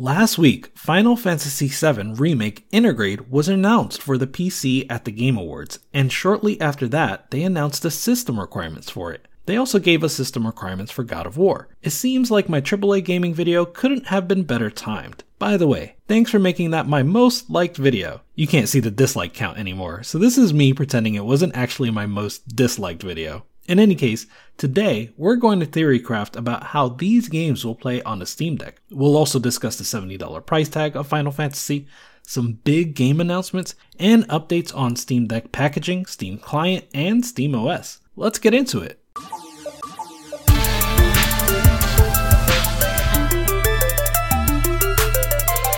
Last week, Final Fantasy VII Remake Intergrade was announced for the PC at the Game Awards, and shortly after that, they announced the system requirements for it. They also gave us system requirements for God of War. It seems like my AAA gaming video couldn't have been better timed. By the way, thanks for making that my most liked video. You can't see the dislike count anymore, so this is me pretending it wasn't actually my most disliked video. In any case, today we're going to theorycraft about how these games will play on the Steam Deck. We'll also discuss the $70 price tag of Final Fantasy, some big game announcements, and updates on Steam Deck packaging, Steam Client, and Steam OS. Let's get into it.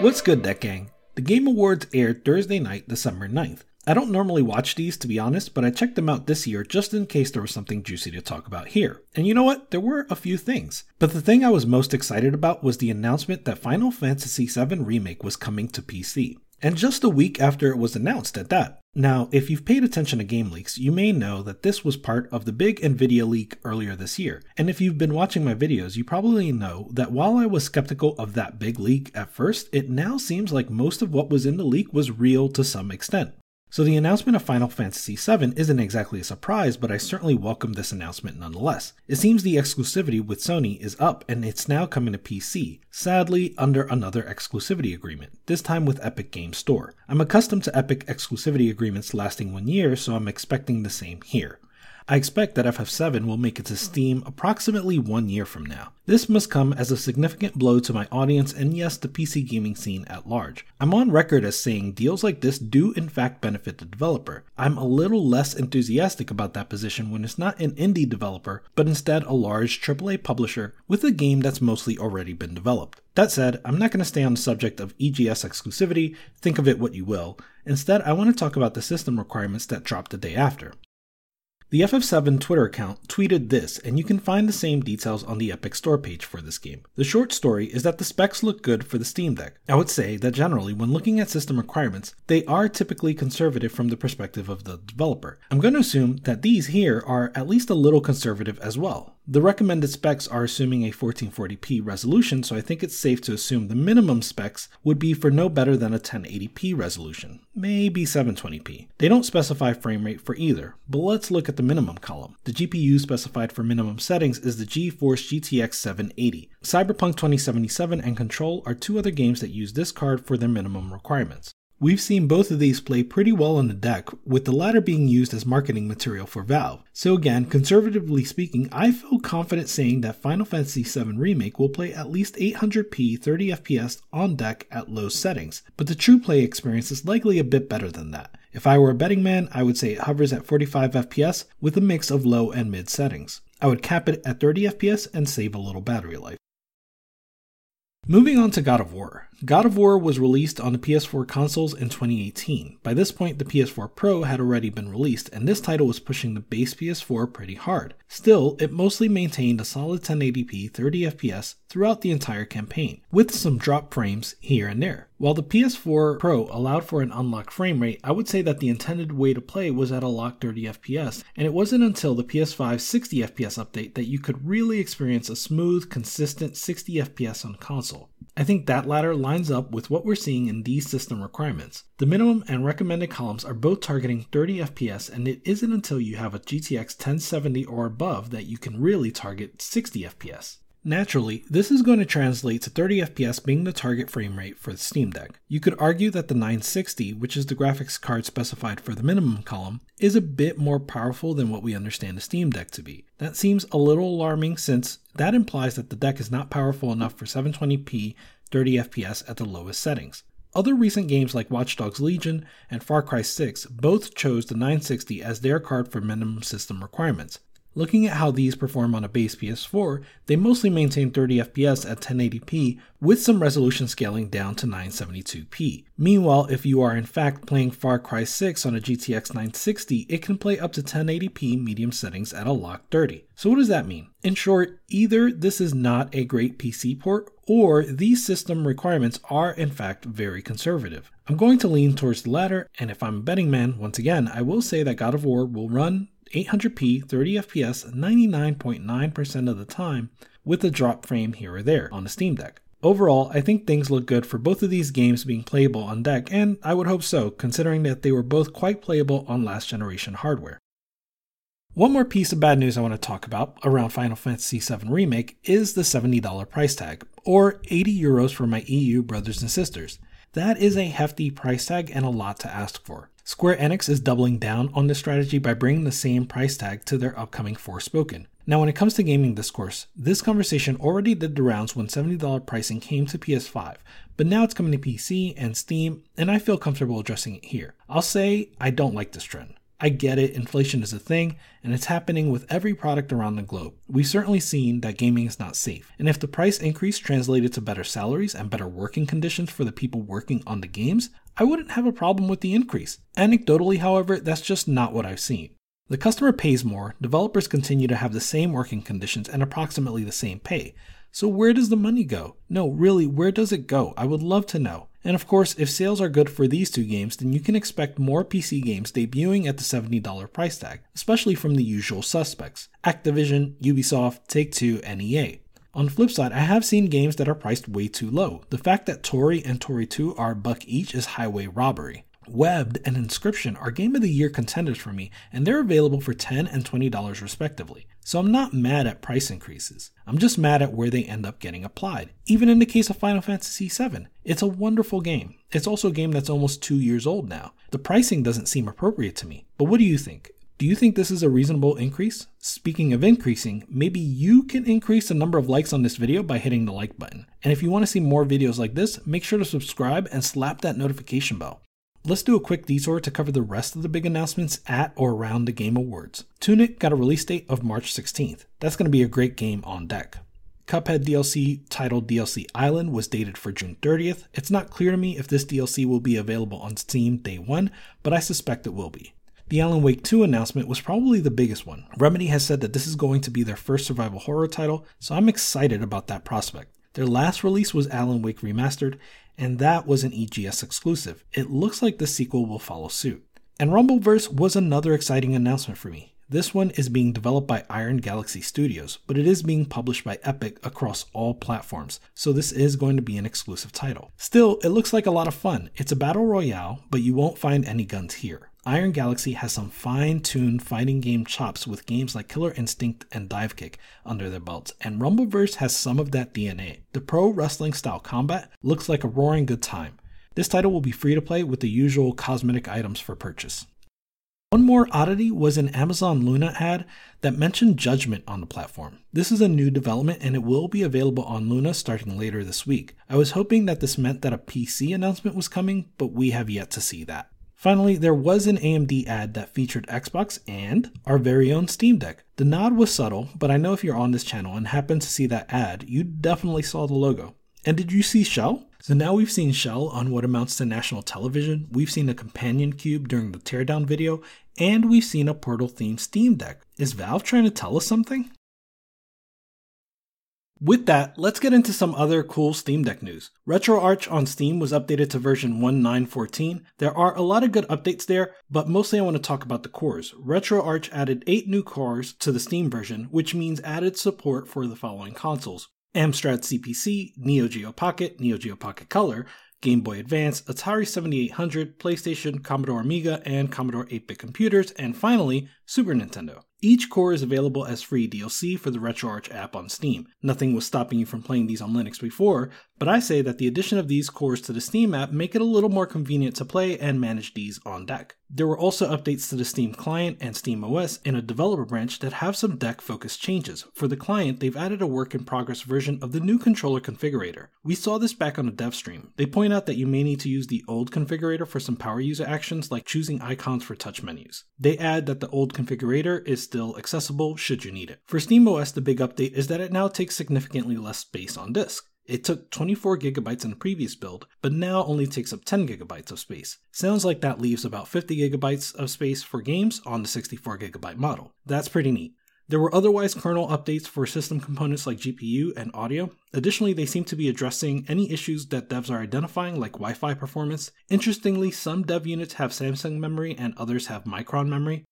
What's good, Deck Gang? The Game Awards aired Thursday night, December 9th. I don't normally watch these to be honest, but I checked them out this year just in case there was something juicy to talk about here. And you know what? There were a few things. But the thing I was most excited about was the announcement that Final Fantasy VII Remake was coming to PC. And just a week after it was announced at that. Now, if you've paid attention to game leaks, you may know that this was part of the big Nvidia leak earlier this year. And if you've been watching my videos, you probably know that while I was skeptical of that big leak at first, it now seems like most of what was in the leak was real to some extent. So the announcement of Final Fantasy VII isn't exactly a surprise, but I certainly welcome this announcement nonetheless. It seems the exclusivity with Sony is up and it's now coming to PC, sadly under another exclusivity agreement, this time with Epic Games Store. I'm accustomed to Epic exclusivity agreements lasting one year, so I'm expecting the same here. I expect that FF7 will make it to Steam approximately one year from now. This must come as a significant blow to my audience and yes, the PC gaming scene at large. I'm on record as saying deals like this do in fact benefit the developer. I'm a little less enthusiastic about that position when it's not an indie developer, but instead a large AAA publisher with a game that's mostly already been developed. That said, I'm not going to stay on the subject of EGS exclusivity, think of it what you will. Instead, I want to talk about the system requirements that dropped the day after. The FF7 Twitter account tweeted this, and you can find the same details on the Epic Store page for this game. The short story is that the specs look good for the Steam Deck. I would say that generally, when looking at system requirements, they are typically conservative from the perspective of the developer. I'm going to assume that these here are at least a little conservative as well. The recommended specs are assuming a 1440p resolution, so I think it's safe to assume the minimum specs would be for no better than a 1080p resolution, maybe 720p. They don't specify frame rate for either, but let's look at the minimum column. The GPU specified for minimum settings is the GeForce GTX 780. Cyberpunk 2077 and Control are two other games that use this card for their minimum requirements. We've seen both of these play pretty well on the deck, with the latter being used as marketing material for Valve. So again, conservatively speaking, I feel confident saying that Final Fantasy VII Remake will play at least 800p 30fps on deck at low settings, but the true play experience is likely a bit better than that. If I were a betting man, I would say it hovers at 45 FPS with a mix of low and mid settings. I would cap it at 30 FPS and save a little battery life. Moving on to God of War. God of War was released on the PS4 consoles in 2018. By this point, the PS4 Pro had already been released, and this title was pushing the base PS4 pretty hard. Still, it mostly maintained a solid 1080p 30fps throughout the entire campaign, with some drop frames here and there. While the PS4 Pro allowed for an unlocked frame rate, I would say that the intended way to play was at a locked 30fps, and it wasn't until the PS5 60fps update that you could really experience a smooth, consistent 60fps on console. I think that latter lines up with what we're seeing in these system requirements. The minimum and recommended columns are both targeting 30 FPS, and it isn't until you have a GTX 1070 or above that you can really target 60 FPS. Naturally, this is going to translate to 30 FPS being the target frame rate for the Steam Deck. You could argue that the 960, which is the graphics card specified for the minimum column, is a bit more powerful than what we understand the Steam Deck to be. That seems a little alarming since that implies that the deck is not powerful enough for 720p 30 FPS at the lowest settings. Other recent games like Watch Dogs Legion and Far Cry 6 both chose the 960 as their card for minimum system requirements. Looking at how these perform on a base PS4, they mostly maintain 30 FPS at 1080p with some resolution scaling down to 972p. Meanwhile, if you are in fact playing Far Cry 6 on a GTX 960, it can play up to 1080p medium settings at a lock 30. So what does that mean? In short, either this is not a great PC port or these system requirements are in fact very conservative. I'm going to lean towards the latter, and if I'm a betting man, once again, I will say that God of War will run 800p 30 fps 99.9% of the time with a drop frame here or there on the Steam Deck. Overall, I think things look good for both of these games being playable on deck, and I would hope so, considering that they were both quite playable on last generation hardware. One more piece of bad news I want to talk about around Final Fantasy VII Remake is the $70 price tag, or 80 euros for my EU brothers and sisters. That is a hefty price tag and a lot to ask for. Square Enix is doubling down on this strategy by bringing the same price tag to their upcoming Forspoken. Now, when it comes to gaming discourse, this conversation already did the rounds when $70 pricing came to PS5, but now it's coming to PC and Steam, and I feel comfortable addressing it here. I'll say I don't like this trend. I get it, inflation is a thing, and it's happening with every product around the globe. We've certainly seen that gaming is not safe, and if the price increase translated to better salaries and better working conditions for the people working on the games, I wouldn't have a problem with the increase. Anecdotally, however, that's just not what I've seen. The customer pays more, developers continue to have the same working conditions and approximately the same pay. So where does the money go? No, really, where does it go? I would love to know. And of course, if sales are good for these two games, then you can expect more PC games debuting at the $70 price tag, especially from the usual suspects Activision, Ubisoft, Take Two, and EA. On flip side, I have seen games that are priced way too low. The fact that Toree and Toree 2 are a buck each is highway robbery. Webbed and Inscryption are Game of the Year contenders for me, and they're available for 10 and $20 respectively. So I'm not mad at price increases. I'm just mad at where they end up getting applied. Even in the case of Final Fantasy VII, it's a wonderful game. It's also a game that's almost two years old now. The pricing doesn't seem appropriate to me. But what do you think? Do you think this is a reasonable increase? Speaking of increasing, maybe you can increase the number of likes on this video by hitting the like button. And if you want to see more videos like this, make sure to subscribe and slap that notification bell. Let's do a quick detour to cover the rest of the big announcements at or around the Game Awards. Tunic got a release date of March 16th. That's going to be a great game on deck. Cuphead DLC titled DLC Island was dated for June 30th. It's not clear to me if this DLC will be available on Steam day one, but I suspect it will be. The Alan Wake 2 announcement was probably the biggest one. Remedy has said that this is going to be their first survival horror title, so I'm excited about that prospect. Their last release was Alan Wake Remastered, and that was an EGS exclusive. It looks like the sequel will follow suit. And Rumbleverse was another exciting announcement for me. This one is being developed by Iron Galaxy Studios, but it is being published by Epic across all platforms, so this is going to be an exclusive title. Still, it looks like a lot of fun. It's a battle royale, but you won't find any guns here. Iron Galaxy has some fine tuned fighting game chops with games like Killer Instinct and Divekick under their belts, and Rumbleverse has some of that DNA. The pro wrestling style combat looks like a roaring good time. This title will be free to play with the usual cosmetic items for purchase. One more oddity was an Amazon Luna ad that mentioned Judgment on the platform. This is a new development and it will be available on Luna starting later this week. I was hoping that this meant that a PC announcement was coming, but we have yet to see that. Finally, there was an AMD ad that featured Xbox and our very own Steam Deck. The nod was subtle, but I know if you're on this channel and happened to see that ad, you definitely saw the logo. And did you see Shell? So now we've seen Shell on what amounts to national television, we've seen a companion cube during the teardown video, and we've seen a Portal themed Steam Deck. Is Valve trying to tell us something? With that, let's get into some other cool Steam Deck news. RetroArch on Steam was updated to version 1914. There are a lot of good updates there, but mostly I want to talk about the cores. RetroArch added 8 new cores to the Steam version, which means added support for the following consoles. Amstrad CPC, Neo Geo Pocket, Neo Geo Pocket Color, Game Boy Advance, Atari 7800, PlayStation, Commodore Amiga, and Commodore 8 bit computers, and finally, Super Nintendo. Each core is available as free DLC for the RetroArch app on Steam. Nothing was stopping you from playing these on Linux before, but I say that the addition of these cores to the Steam app make it a little more convenient to play and manage these on deck. There were also updates to the Steam client and Steam OS in a developer branch that have some deck focused changes. For the client, they've added a work in progress version of the new controller configurator. We saw this back on a dev stream. They point out that you may need to use the old configurator for some power user actions like choosing icons for touch menus. They add that the old configurator is still accessible should you need it. For SteamOS, the big update is that it now takes significantly less space on disk. It took 24 gigabytes in the previous build, but now only takes up 10 gigabytes of space. Sounds like that leaves about 50 gigabytes of space for games on the 64 gigabyte model. That's pretty neat. There were otherwise kernel updates for system components like GPU and audio. Additionally, they seem to be addressing any issues that devs are identifying, like Wi Fi performance. Interestingly, some dev units have Samsung memory and others have Micron memory.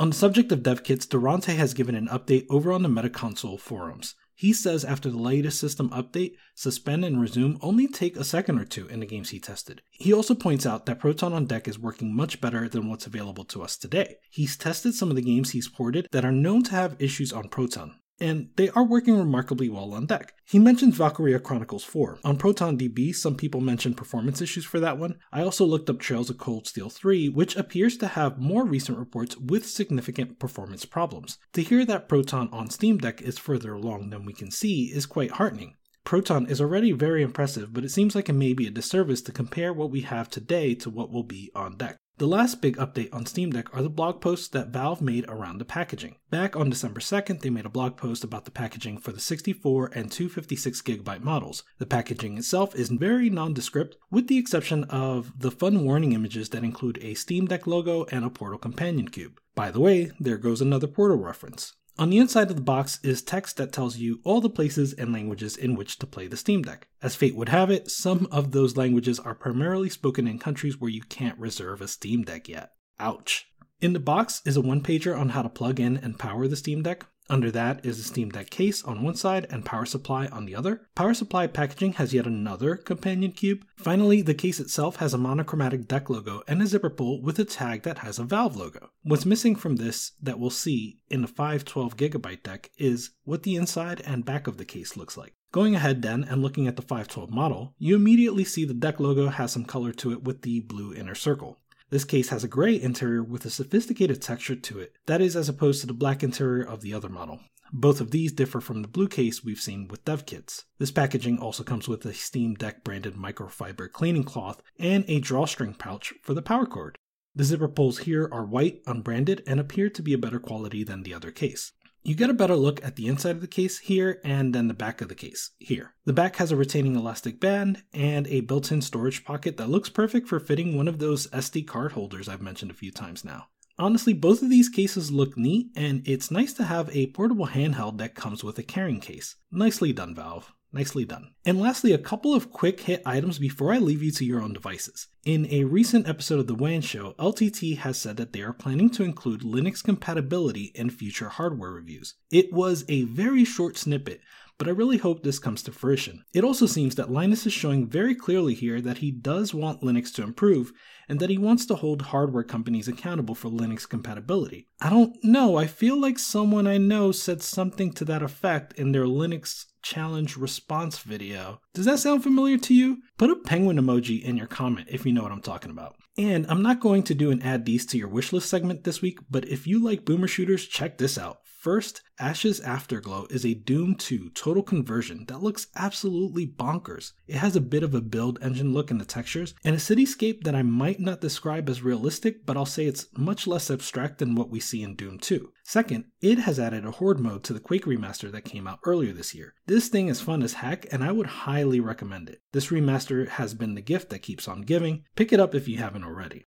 On the subject of dev kits, Durante has given an update over on the MetaConsole forums. He says after the latest system update, suspend and resume only take a second or two in the games he tested. He also points out that Proton on Deck is working much better than what's available to us today. He's tested some of the games he's ported that are known to have issues on Proton, and they are working remarkably well on deck. He mentions Valkyria Chronicles 4. On Proton DB, some people mention performance issues for that one. I also looked up Trails of Cold Steel 3, which appears to have more recent reports with significant performance problems. To hear that Proton on Steam Deck is further along than we can see is quite heartening. Proton is already very impressive, but it seems like it may be a disservice to compare what we have today to what will be on deck. The last big update on Steam Deck are the blog posts that Valve made around the packaging. Back on December 2nd, they made a blog post about the packaging for the 64 and 256GB models. The packaging itself is very nondescript, with the exception of the fun warning images that include a Steam Deck logo and a Portal companion cube. By the way, there goes another Portal reference. On the inside of the box is text that tells you all the places and languages in which to play the Steam Deck. As fate would have it, some of those languages are primarily spoken in countries where you can't reserve a Steam Deck yet. Ouch. In the box is a one pager on how to plug in and power the Steam Deck. Under that is the Steam Deck case on one side and power supply on the other. Power supply packaging has yet another companion cube. Finally, the case itself has a monochromatic deck logo and a zipper pull with a tag that has a Valve logo. What's missing from this that we'll see in the 512GB deck is what the inside and back of the case looks like. Going ahead then and looking at the 512 model, you immediately see the deck logo has some color to it with the blue inner circle. This case has a gray interior with a sophisticated texture to it, that is, as opposed to the black interior of the other model. Both of these differ from the blue case we've seen with dev kits. This packaging also comes with a Steam Deck branded microfiber cleaning cloth and a drawstring pouch for the power cord. The zipper pulls here are white, unbranded, and appear to be a better quality than the other case. You get a better look at the inside of the case here and then the back of the case here. The back has a retaining elastic band and a built in storage pocket that looks perfect for fitting one of those SD card holders I've mentioned a few times now. Honestly, both of these cases look neat, and it's nice to have a portable handheld that comes with a carrying case. Nicely done, Valve. Nicely done. And lastly, a couple of quick hit items before I leave you to your own devices. In a recent episode of The WAN Show, LTT has said that they are planning to include Linux compatibility in future hardware reviews. It was a very short snippet, but I really hope this comes to fruition. It also seems that Linus is showing very clearly here that he does want Linux to improve and that he wants to hold hardware companies accountable for Linux compatibility. I don't know, I feel like someone I know said something to that effect in their Linux challenge response video. Does that sound familiar to you? Put a penguin emoji in your comment if you know what I'm talking about. And I'm not going to do an add these to your wishlist segment this week, but if you like boomer shooters, check this out. First, Ashes Afterglow is a Doom 2 total conversion that looks absolutely bonkers. It has a bit of a build engine look in the textures, and a cityscape that I might not describe as realistic, but I'll say id's much less abstract than what we see in Doom 2. Second, it has added a Horde mode to the Quake remaster that came out earlier this year. This thing is fun as heck, and I would highly recommend it. This remaster has been the gift that keeps on giving. Pick it up if you haven't already.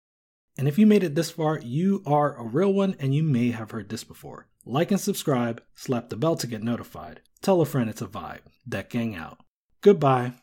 And if you made it this far, you are a real one and you may have heard this before. Like and subscribe, slap the bell to get notified. Tell a friend it's a vibe. Deck Gang out. Goodbye.